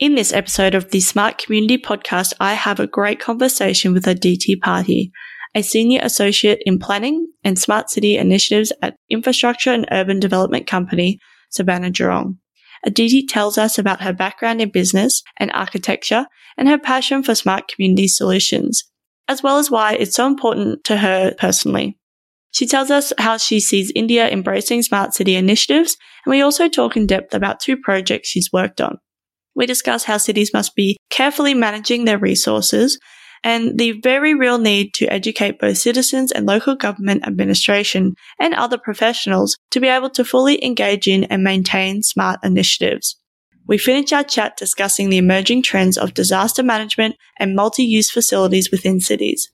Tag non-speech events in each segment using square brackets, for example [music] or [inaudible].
In this episode of the Smart Community Podcast, I have a great conversation with Aditi Padhi, a senior associate in planning and smart city initiatives at infrastructure and urban development company, Surbana Jurong. Aditi tells us about her background in business and architecture and her passion for smart community solutions, as well as why it's so important to her personally. She tells us how she sees India embracing smart city initiatives, and we also talk in depth about two projects she's worked on. We discuss how cities must be carefully managing their resources and the very real need to educate both citizens and local government administration and other professionals to be able to fully engage in and maintain smart initiatives. We finish our chat discussing the emerging trends of disaster management and multi-use facilities within cities.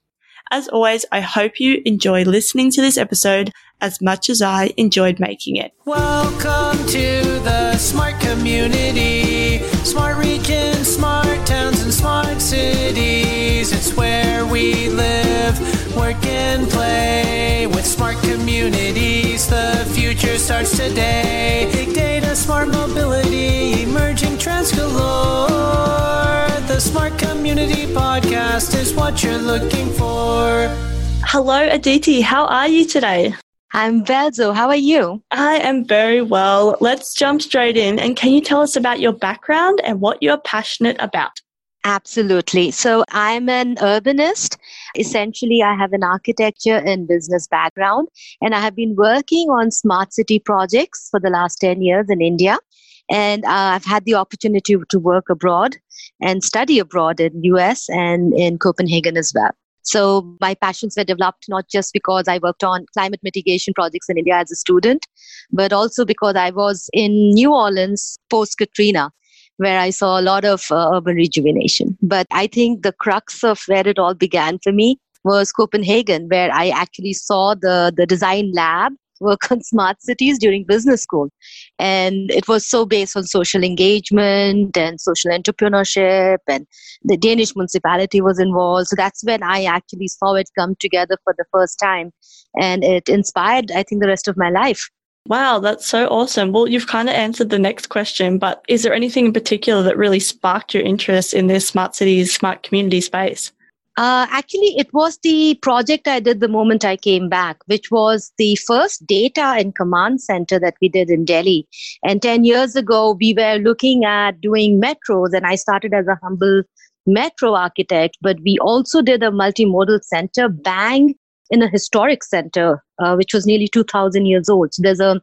As always, I hope you enjoy listening to this episode as much as I enjoyed making it. Welcome to the smart community, smart regions, smart towns, and smart cities. It's where we live, work, and play. With smart communities, the future starts today. Big data, smart mobility, emerging trends galore. The Smart Community Podcast is what you're looking for. Hello, Aditi. How are you today? I'm Velzo. How are you? I am very well. Let's jump straight in. And can you tell us about your background and what you're passionate about? Absolutely. So I'm an urbanist. Essentially, I have an architecture and business background, and I have been working on smart city projects for the last 10 years in India. And uh, I've had the opportunity to work abroad and study abroad in US and in Copenhagen as well. So my passions were developed not just because I worked on climate mitigation projects in India as a student, but also because I was in New Orleans post Katrina, where I saw a lot of uh, urban rejuvenation. But I think the crux of where it all began for me was Copenhagen, where I actually saw the, the design lab work on [laughs] smart cities during business school. And it was so based on social engagement and social entrepreneurship, and the Danish municipality was involved. So that's when I actually saw it come together for the first time. And it inspired, I think, the rest of my life. Wow, that's so awesome. Well, you've kind of answered the next question, but is there anything in particular that really sparked your interest in this smart cities, smart community space? Uh, actually, it was the project I did the moment I came back, which was the first data and command center that we did in Delhi. And 10 years ago, we were looking at doing metros, and I started as a humble metro architect, but we also did a multimodal center bang in a historic center, uh, which was nearly 2,000 years old. So there's a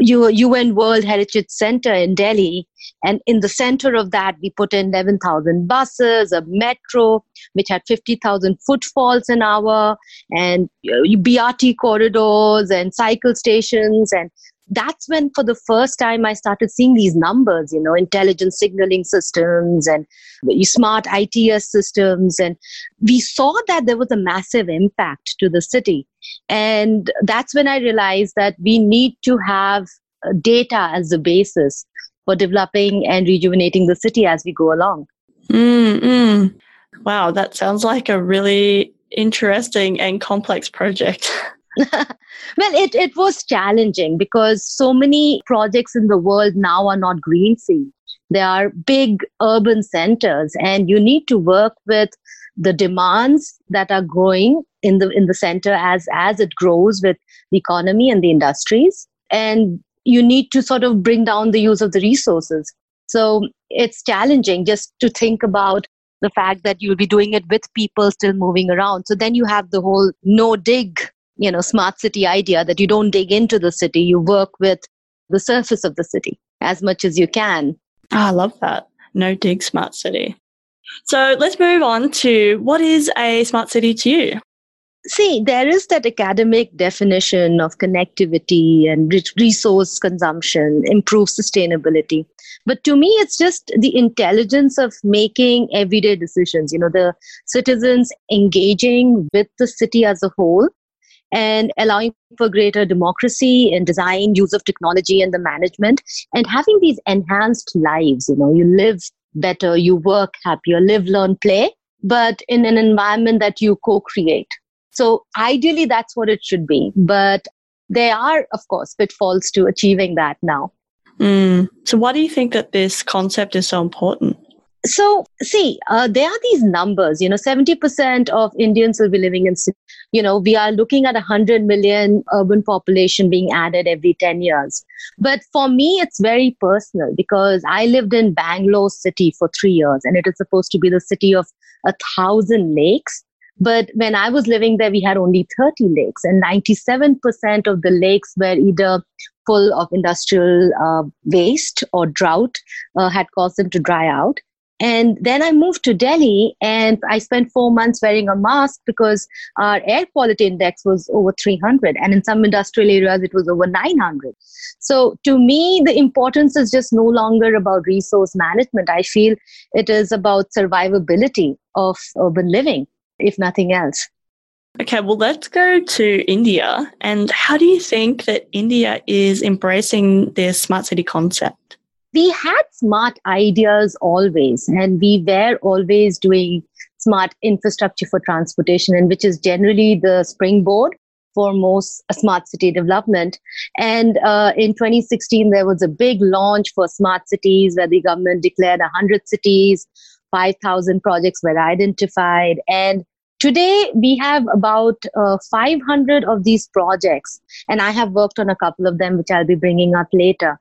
UN World Heritage Center in Delhi. And in the center of that, we put in 11,000 buses, a metro, which had 50,000 footfalls an hour, and uh, BRT corridors, and cycle stations, and that's when for the first time i started seeing these numbers you know intelligent signaling systems and smart its systems. And we saw that there was a massive impact to the city. And that's when i realized that we need to have uh, data as the basis for developing and rejuvenating the city as we go along. Mm wow that sounds like a really interesting and complex project [laughs] [laughs] well, it, it was challenging because so many projects in the world now are not greenfield. They are big urban centers, and you need to work with the demands that are growing in the in the center as as it grows with the economy and the industries. And you need to sort of bring down the use of the resources. So it's challenging just to think about the fact that you'll be doing it with people still moving around. So then you have the whole no dig you know smart city idea that you don't dig into the city you work with the surface of the city as much as you can. Oh, i love that. No dig smart city. So let's move on to what is a smart city to you? See there is that academic definition of connectivity and resource consumption improve sustainability. But to me it's just the intelligence of making everyday decisions you know the citizens engaging with the city as a whole and allowing for greater democracy in design, use of technology and the management, and having these enhanced lives. You know, you live better, you work happier, live, learn, play, but in an environment that you co create. So, ideally, that's what it should be. But there are, of course, pitfalls to achieving that now. Mm. So, why do you think that this concept is so important? So, see, uh, there are these numbers. You know, 70% of Indians will be living in, you know, we are looking at 100 million urban population being added every 10 years. But for me, it's very personal because I lived in Bangalore city for three years and it is supposed to be the city of a thousand lakes. But when I was living there, we had only 30 lakes, and 97% of the lakes were either full of industrial uh, waste or drought uh, had caused them to dry out. And then I moved to Delhi and I spent four months wearing a mask because our air quality index was over 300. And in some industrial areas, it was over 900. So to me, the importance is just no longer about resource management. I feel it is about survivability of urban living, if nothing else. Okay, well, let's go to India. And how do you think that India is embracing this smart city concept? We had smart ideas always, and we were always doing smart infrastructure for transportation, and which is generally the springboard for most smart city development. And uh, in 2016, there was a big launch for smart cities where the government declared 100 cities, 5,000 projects were identified, and Today, we have about uh, 500 of these projects, and I have worked on a couple of them, which I'll be bringing up later.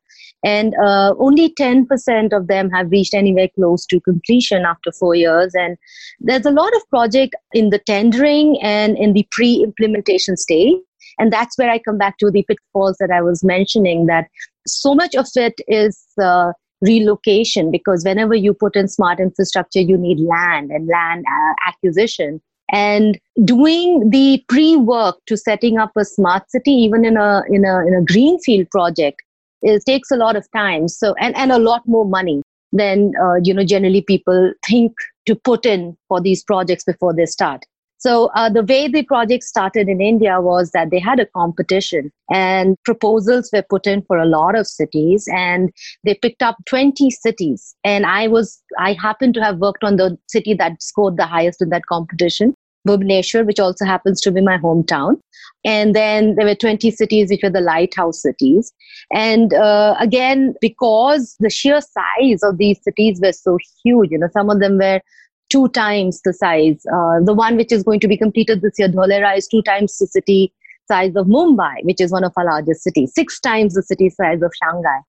And uh, only 10% of them have reached anywhere close to completion after four years. And there's a lot of project in the tendering and in the pre implementation stage. And that's where I come back to the pitfalls that I was mentioning that so much of it is. Uh, relocation because whenever you put in smart infrastructure you need land and land uh, acquisition and doing the pre-work to setting up a smart city even in a in a in a greenfield project it takes a lot of time so and and a lot more money than uh, you know generally people think to put in for these projects before they start so uh, the way the project started in India was that they had a competition and proposals were put in for a lot of cities and they picked up 20 cities. And I was, I happened to have worked on the city that scored the highest in that competition. Bhubaneswar, which also happens to be my hometown. And then there were 20 cities which were the lighthouse cities. And uh, again, because the sheer size of these cities were so huge, you know, some of them were two times the size. Uh, the one which is going to be completed this year, Dholera, is two times the city size of Mumbai, which is one of our largest cities, six times the city size of Shanghai.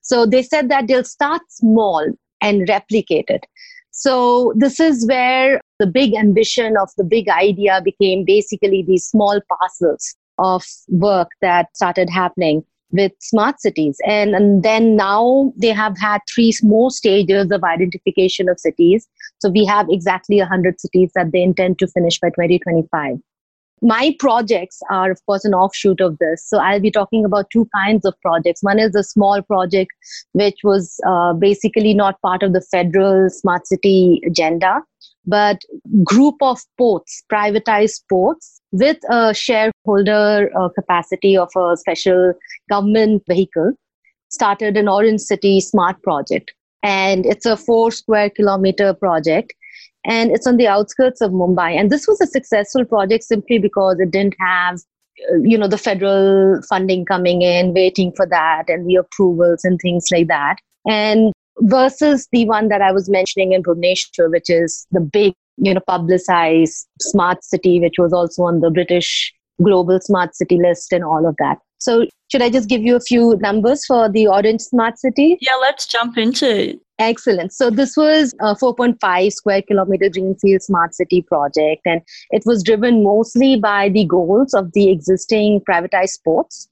So they said that they'll start small and replicate it. So this is where the big ambition of the big idea became basically these small parcels of work that started happening with smart cities. And, and then now they have had three more stages of identification of cities. So we have exactly 100 cities that they intend to finish by 2025. My projects are, of course, an offshoot of this. So I'll be talking about two kinds of projects. One is a small project, which was uh, basically not part of the federal smart city agenda, but group of ports, privatized ports with a shareholder uh, capacity of a special government vehicle started an Orange City Smart project. And it's a four square kilometer project. And it's on the outskirts of Mumbai. And this was a successful project simply because it didn't have uh, you know the federal funding coming in waiting for that and the approvals and things like that and versus the one that I was mentioning in Bhubaneswar, which is the big, you know, publicized smart city, which was also on the British global smart city list and all of that. So, should I just give you a few numbers for the Orange Smart City? Yeah, let's jump into it. Excellent. So this was a 4.5 square kilometer greenfield smart city project, and it was driven mostly by the goals of the existing privatized ports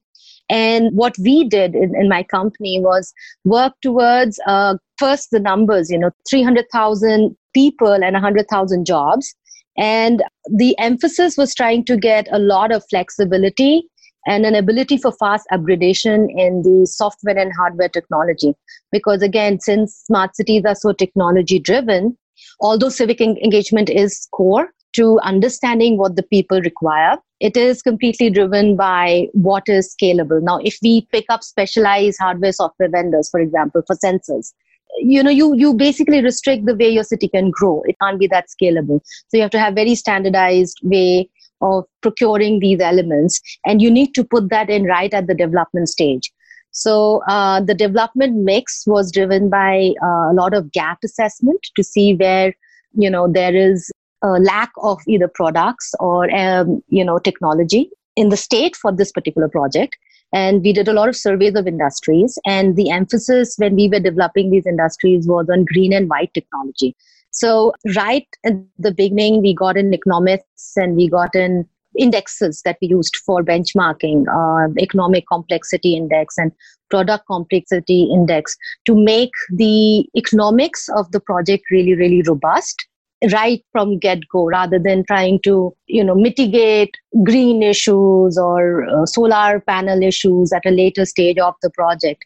and what we did in, in my company was work towards uh, first the numbers, you know, 300,000 people and 100,000 jobs. And the emphasis was trying to get a lot of flexibility and an ability for fast upgradation in the software and hardware technology. Because again, since smart cities are so technology driven, although civic engagement is core, to understanding what the people require. It is completely driven by what is scalable. Now, if we pick up specialized hardware software vendors, for example, for sensors, you know, you, you basically restrict the way your city can grow. It can't be that scalable. So you have to have very standardized way of procuring these elements and you need to put that in right at the development stage So uh, the development mix was driven by uh, a lot of gap assessment to see where you know there is a lack of either products or um, you know technology in the state for this particular project. And we did a lot of surveys of industries and the emphasis when we were developing these industries was on green and white technology. So right at the beginning we got in economics and we got in indexes that we used for benchmarking uh, economic complexity index and product complexity index to make the economics of the project really really robust right from get go rather than trying to you know mitigate green issues or uh, solar panel issues at a later stage of the project.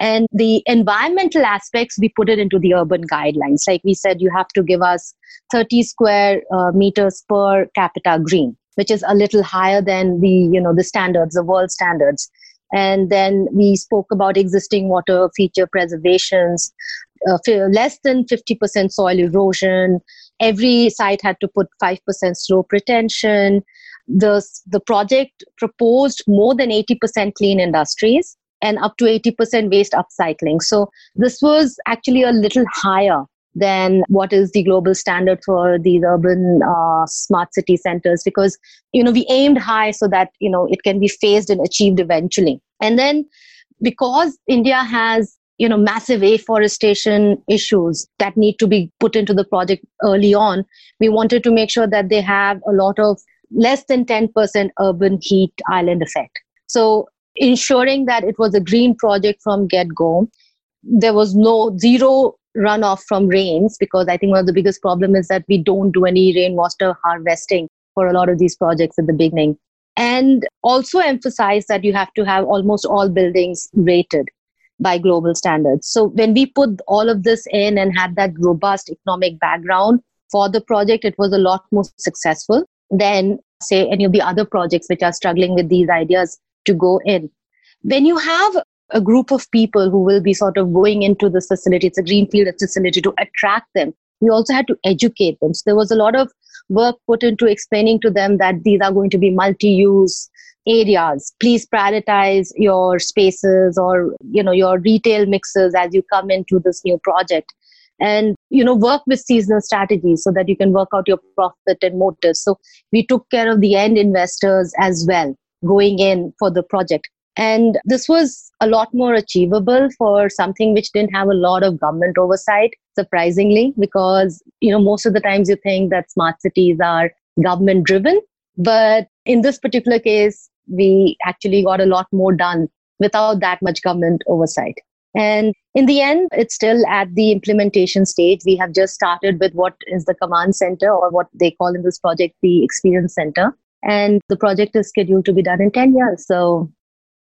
And the environmental aspects we put it into the urban guidelines. Like we said you have to give us 30 square uh, meters per capita green which is a little higher than the you know the standards the world standards. And then we spoke about existing water feature preservations uh, less than 50% soil erosion every site had to put 5% slope retention. The, the project proposed more than 80% clean industries and up to 80% waste upcycling. So this was actually a little higher than what is the global standard for these urban uh, smart city centers because you know we aimed high so that you know it can be phased and achieved eventually. And then because india has you know massive afforestation issues that need to be put into the project early on. We wanted to make sure that they have a lot of less than 10% urban heat island effect. So ensuring that it was a green project from get go there was no zero runoff from rains because i think one of the biggest problem is that we don't do any rainwater harvesting for a lot of these projects at the beginning. And also emphasize that you have to have almost all buildings rated by global standards. So when we put all of this in and had that robust economic background for the project, it was a lot more successful than say any of the other projects which are struggling with these ideas to go in. When you have a group of people who will be sort of going into this facility, it's a greenfield facility to attract them. We also had to educate them. So there was a lot of work put into explaining to them that these are going to be multi-use areas. Please prioritize your spaces or you know your retail mixes as you come into this new project. And you know work with seasonal strategies so that you can work out your profit and motives. So we took care of the end investors as well going in for the project. And this was a lot more achievable for something which didn't have a lot of government oversight surprisingly because you know most of the times you think that smart cities are government driven but in this particular case we actually got a lot more done without that much government oversight. And in the end, it's still at the implementation stage. We have just started with what is the command center or what they call in this project the experience center. And the project is scheduled to be done in 10 years. So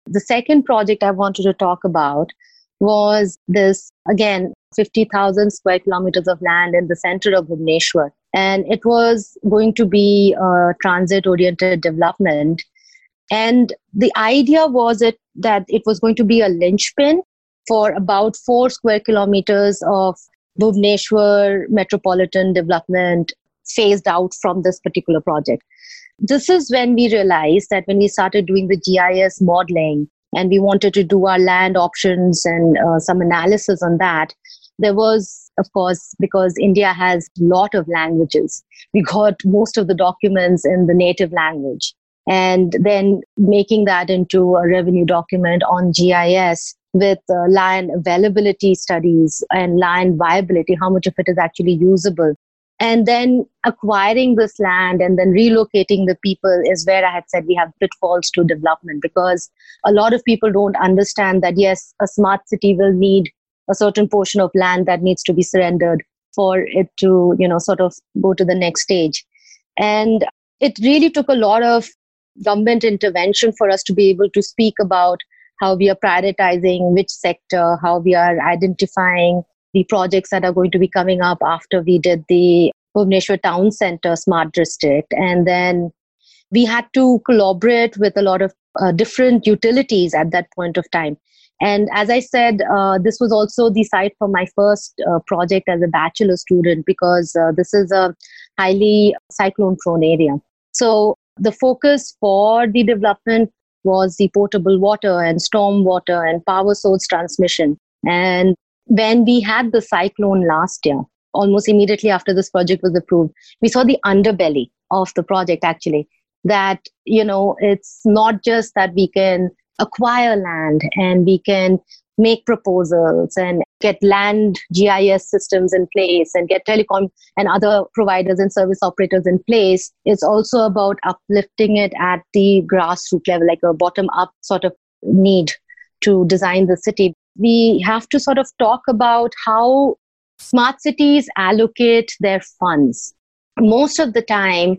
the second project I wanted to talk about was this, again, 50,000 square kilometers of land in the center of Bhubaneswar. And it was going to be a transit oriented development and the idea was it that it was going to be a linchpin for about four square kilometers of Bhubaneswar metropolitan development phased out from this particular project. This is when we realized that when we started doing the GIS modeling and we wanted to do our land options and uh, some analysis on that, there was, of course, because India has a lot of languages, we got most of the documents in the native language and then making that into a revenue document on GIS with uh, land availability studies and land viability, how much of it is actually usable. And then acquiring this land and then relocating the people is where I had said we have pitfalls to development because a lot of people don't understand that, yes, a smart city will need a certain portion of land that needs to be surrendered for it to, you know, sort of go to the next stage. And it really took a lot of government intervention for us to be able to speak about how we are prioritizing which sector, how we are identifying the projects that are going to be coming up after we did the Bhubaneswar Town Center Smart District. And then we had to collaborate with a lot of uh, different utilities at that point of time. And as I said, uh, this was also the site for my first uh, project as a bachelor student because uh, this is a highly cyclone prone area. So the focus for the development was the potable water and storm water and power source transmission. And when we had the cyclone last year, almost immediately after this project was approved, we saw the underbelly of the project actually. That, you know, it's not just that we can acquire land and we can make proposals and get land GIS systems in place and get telecom and other providers and service operators in place. It's also about uplifting it at the grassroots level, like a bottom up sort of need to design the city. We have to sort of talk about how smart cities allocate their funds. Most of the time,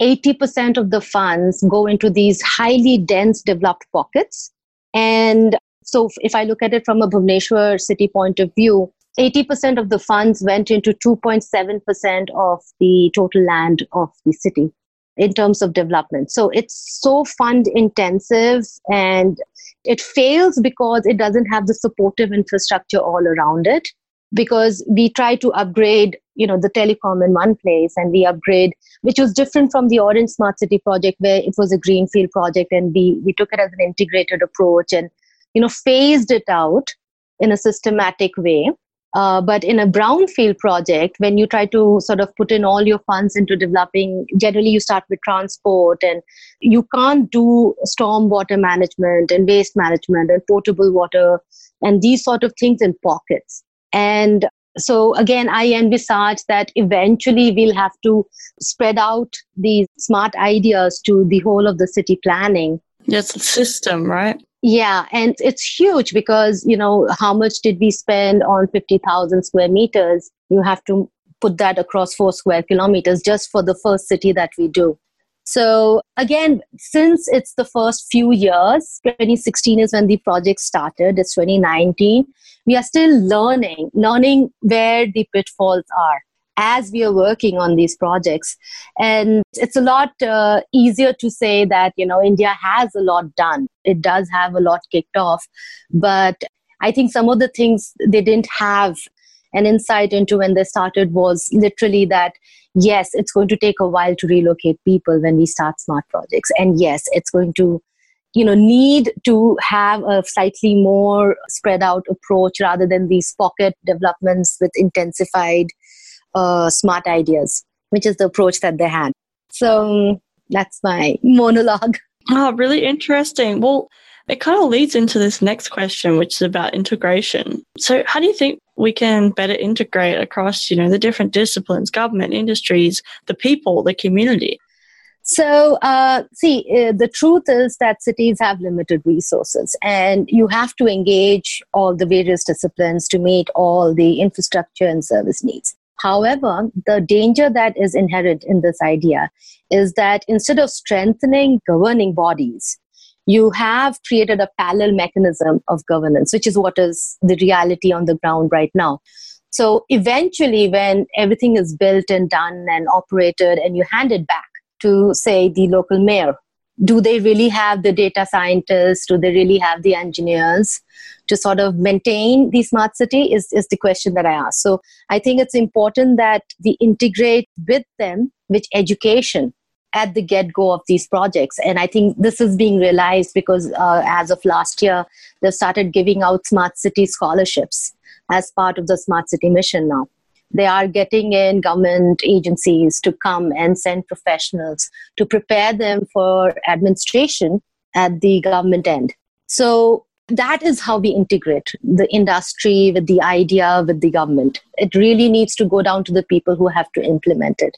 80% of the funds go into these highly dense developed pockets. And so if I look at it from a Bhubaneswar city point of view, 80% of the funds went into 2.7% of the total land of the city in terms of development. So it's so fund intensive and it fails because it doesn't have the supportive infrastructure all around it because we try to upgrade you know the telecom in one place and we upgrade which was different from the orange smart city project where it was a greenfield project and we we took it as an integrated approach and you know phased it out in a systematic way uh, but in a brownfield project, when you try to sort of put in all your funds into developing, generally you start with transport and you can't do storm water management and waste management and potable water and these sort of things in pockets. And so again, I envisage that eventually we'll have to spread out these smart ideas to the whole of the city planning. Yes, system, right? Yeah, and it's huge because, you know, how much did we spend on 50,000 square meters? You have to put that across four square kilometers just for the first city that we do. So, again, since it's the first few years, 2016 is when the project started, it's 2019, we are still learning, learning where the pitfalls are as we are working on these projects. And it's a lot uh, easier to say that you know india has a lot done. It does have a lot kicked off but i think some of the things they didn't have an insight into when they started was literally that yes it's going to take a while to relocate people when we start smart projects and yes it's going to you know need to have a slightly more spread out approach rather than these pocket developments with intensified uh, smart ideas, which is the approach that they had. So that's my [laughs] monologue. Oh, really interesting. Well, it kind of leads into this next question, which is about integration. So, how do you think we can better integrate across, you know, the different disciplines, government, industries, the people, the community? So, uh, see, uh, the truth is that cities have limited resources, and you have to engage all the various disciplines to meet all the infrastructure and service needs. However, the danger that is inherent in this idea is that instead of strengthening governing bodies, you have created a parallel mechanism of governance, which is what is the reality on the ground right now. So eventually, when everything is built and done and operated, and you hand it back to, say, the local mayor, do they really have the data scientists? Do they really have the engineers? to sort of maintain the smart city is, is the question that I ask. So I think it's important that we integrate with them with education at the get go of these projects. And I think this is being realized because uh, as of last year, they've started giving out smart city scholarships as part of the smart city mission now. They are getting in government agencies to come and send professionals to prepare them for administration at the government end. So that is how we integrate the industry with the idea with the government it really needs to go down to the people who have to implement it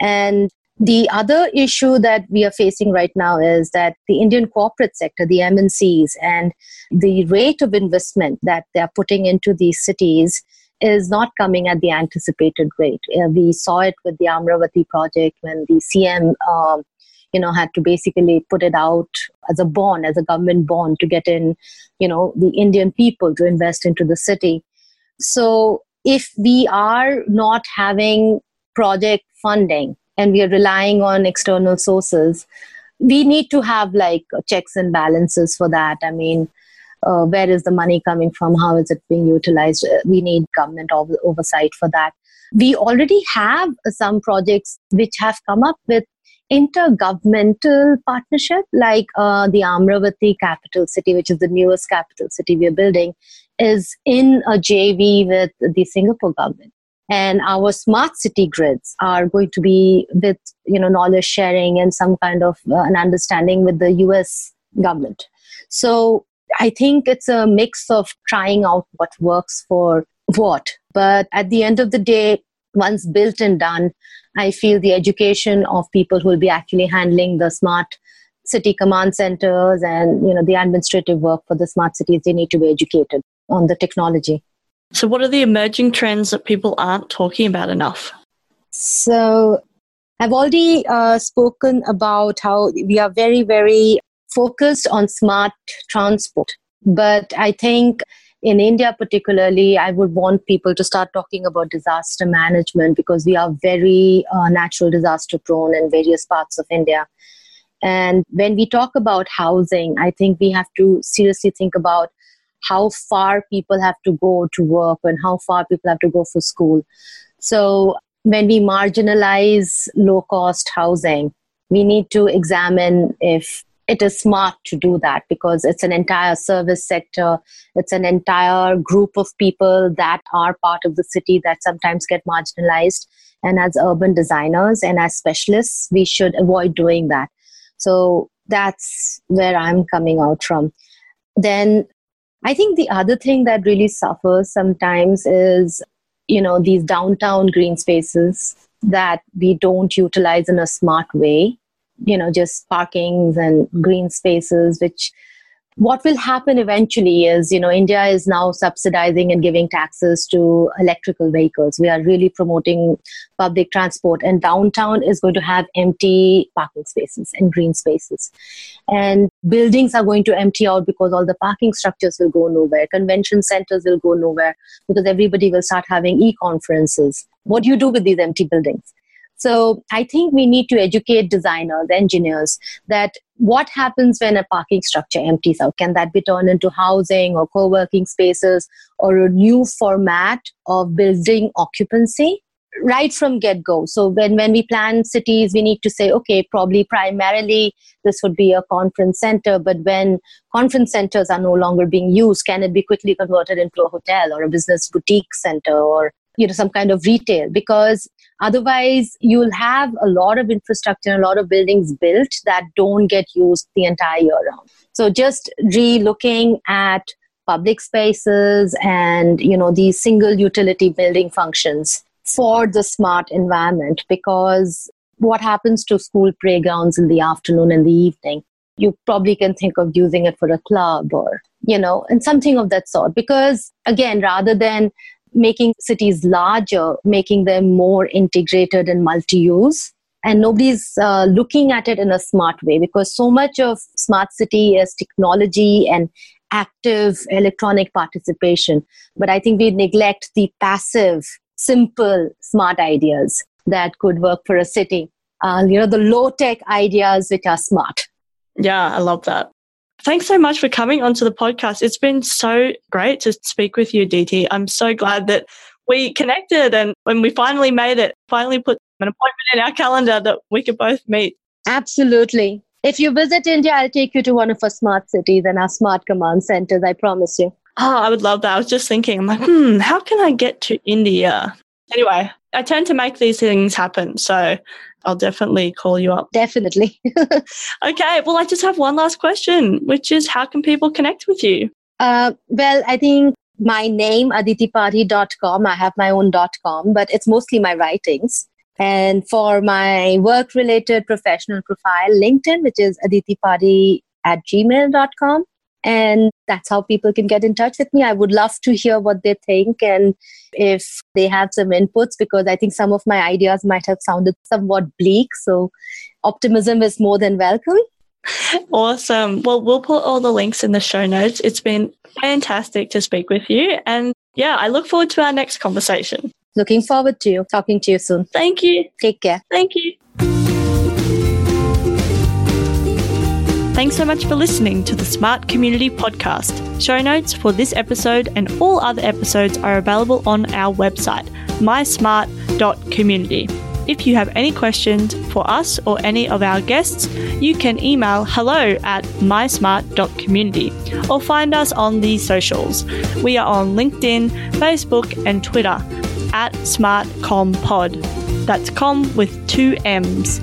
and the other issue that we are facing right now is that the indian corporate sector the mncs and the rate of investment that they are putting into these cities is not coming at the anticipated rate. Uh, we saw it with the Amravati project when the CM um, you know had to basically put it out as a bond as a government bond to get in you know the indian people to invest into the city so if we are not having project funding and we are relying on external sources we need to have like checks and balances for that. I mean uh, where is the money coming from? How is it being utilized? Uh, we need government ov- oversight for that. We already have some projects which have come up with intergovernmental partnership, like uh, the amravati capital city, which is the newest capital city we are building, is in a JV with the Singapore government. And our smart city grids are going to be with you know knowledge sharing and some kind of uh, an understanding with the US government. So I think it's a mix of trying out what works for what. But at the end of the day, once built and done, I feel the education of people who will be actually handling the smart city command centers and you know the administrative work for the smart cities they need to be educated on the technology so what are the emerging trends that people aren't talking about enough so i've already uh, spoken about how we are very very focused on smart transport but i think in India, particularly, I would want people to start talking about disaster management because we are very uh, natural disaster prone in various parts of India. And when we talk about housing, I think we have to seriously think about how far people have to go to work and how far people have to go for school. So when we marginalize low cost housing, we need to examine if it is smart to do that because it's an entire service sector it's an entire group of people that are part of the city that sometimes get marginalized. And as urban designers and as specialists we should avoid doing that. So that's where i'm coming out from. Then i think the other thing that really suffers sometimes is you know these downtown green spaces that we don't utilize in a smart way. You know just parkings and green spaces which what will happen eventually is you know india is now subsidizing and giving taxes to electrical vehicles. We are really promoting public transport and downtown is going to have empty parking spaces and green spaces. And buildings are going to empty out because all the parking structures will go nowhere. Convention centers will go nowhere because everybody will start having e-conferences. What do you do with these empty buildings so I think we need to educate designers, engineers that what happens when a parking structure empties out? Can that be turned into housing or co working spaces or a new format of building occupancy? right from get go so when when we plan cities we need to say okay probably primarily this would be a conference center but when conference centers are no longer being used can it be quickly converted into a hotel or a business boutique center or you know some kind of retail because otherwise you'll have a lot of infrastructure and a lot of buildings built that don't get used the entire year round. So just re-looking at public spaces and you know these single utility building functions for the smart environment because what happens to school playgrounds in the afternoon and the evening you probably can think of using it for a club or you know and something of that sort. Because again rather than making cities larger, making them more integrated and multi use. And nobody's uh, looking at it in a smart way because so much of smart city is technology and active electronic participation. But I think we neglect the passive, simple, smart ideas that could work for a city. Uh, you know, the low tech ideas which are smart. Yeah, I love that. Thanks so much for coming onto the podcast. It's been so great to speak with you, Aditi. I'm so glad that we connected and when we finally made it, finally put an appointment in our calendar that we could both meet. Absolutely. If you visit India, I'll take you to one of our smart cities and our smart command centers, I promise you. Oh, I would love that. I was just thinking, I'm like, hmm, how can I get to India? Anyway, I tend to make these things happen. So I'll definitely call you up. Definitely. [laughs] okay. Well, I just have one last question, which is how can people connect with you? Uh, well, I think my name, aditipadhi.com, I have my own .com, but it's mostly my writings. And for my work related professional profile, LinkedIn, which is aditipadhi at gmail.com and that's how people can get in touch with me. I would love to hear what they think and if they have some inputs because i think some of my ideas might have sounded somewhat bleak. So optimism is more than welcome. Awesome. Well we'll put all the links in the show notes. It's been fantastic to speak with you. And yeah i look forward to our next conversation. Looking forward to talking to you soon. Thank you. Take care. Thank you Thanks so much for listening to the Smart Community Podcast. Show notes for this episode and all other episodes are available on our website, mysmart.community. If you have any questions for us or any of our guests, you can email hello at mysmart.community or find us on the socials. We are on LinkedIn, Facebook, and Twitter at SmartCommPod. That's com with two M's.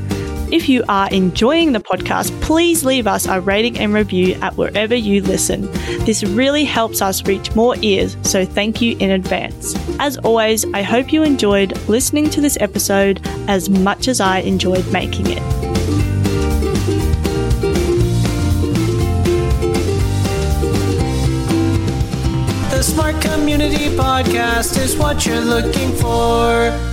If you are enjoying the podcast, please leave us a rating and review at wherever you listen. This really helps us reach more ears, so thank you in advance. As always, I hope you enjoyed listening to this episode as much as I enjoyed making it. The Smart Community Podcast is what you're looking for.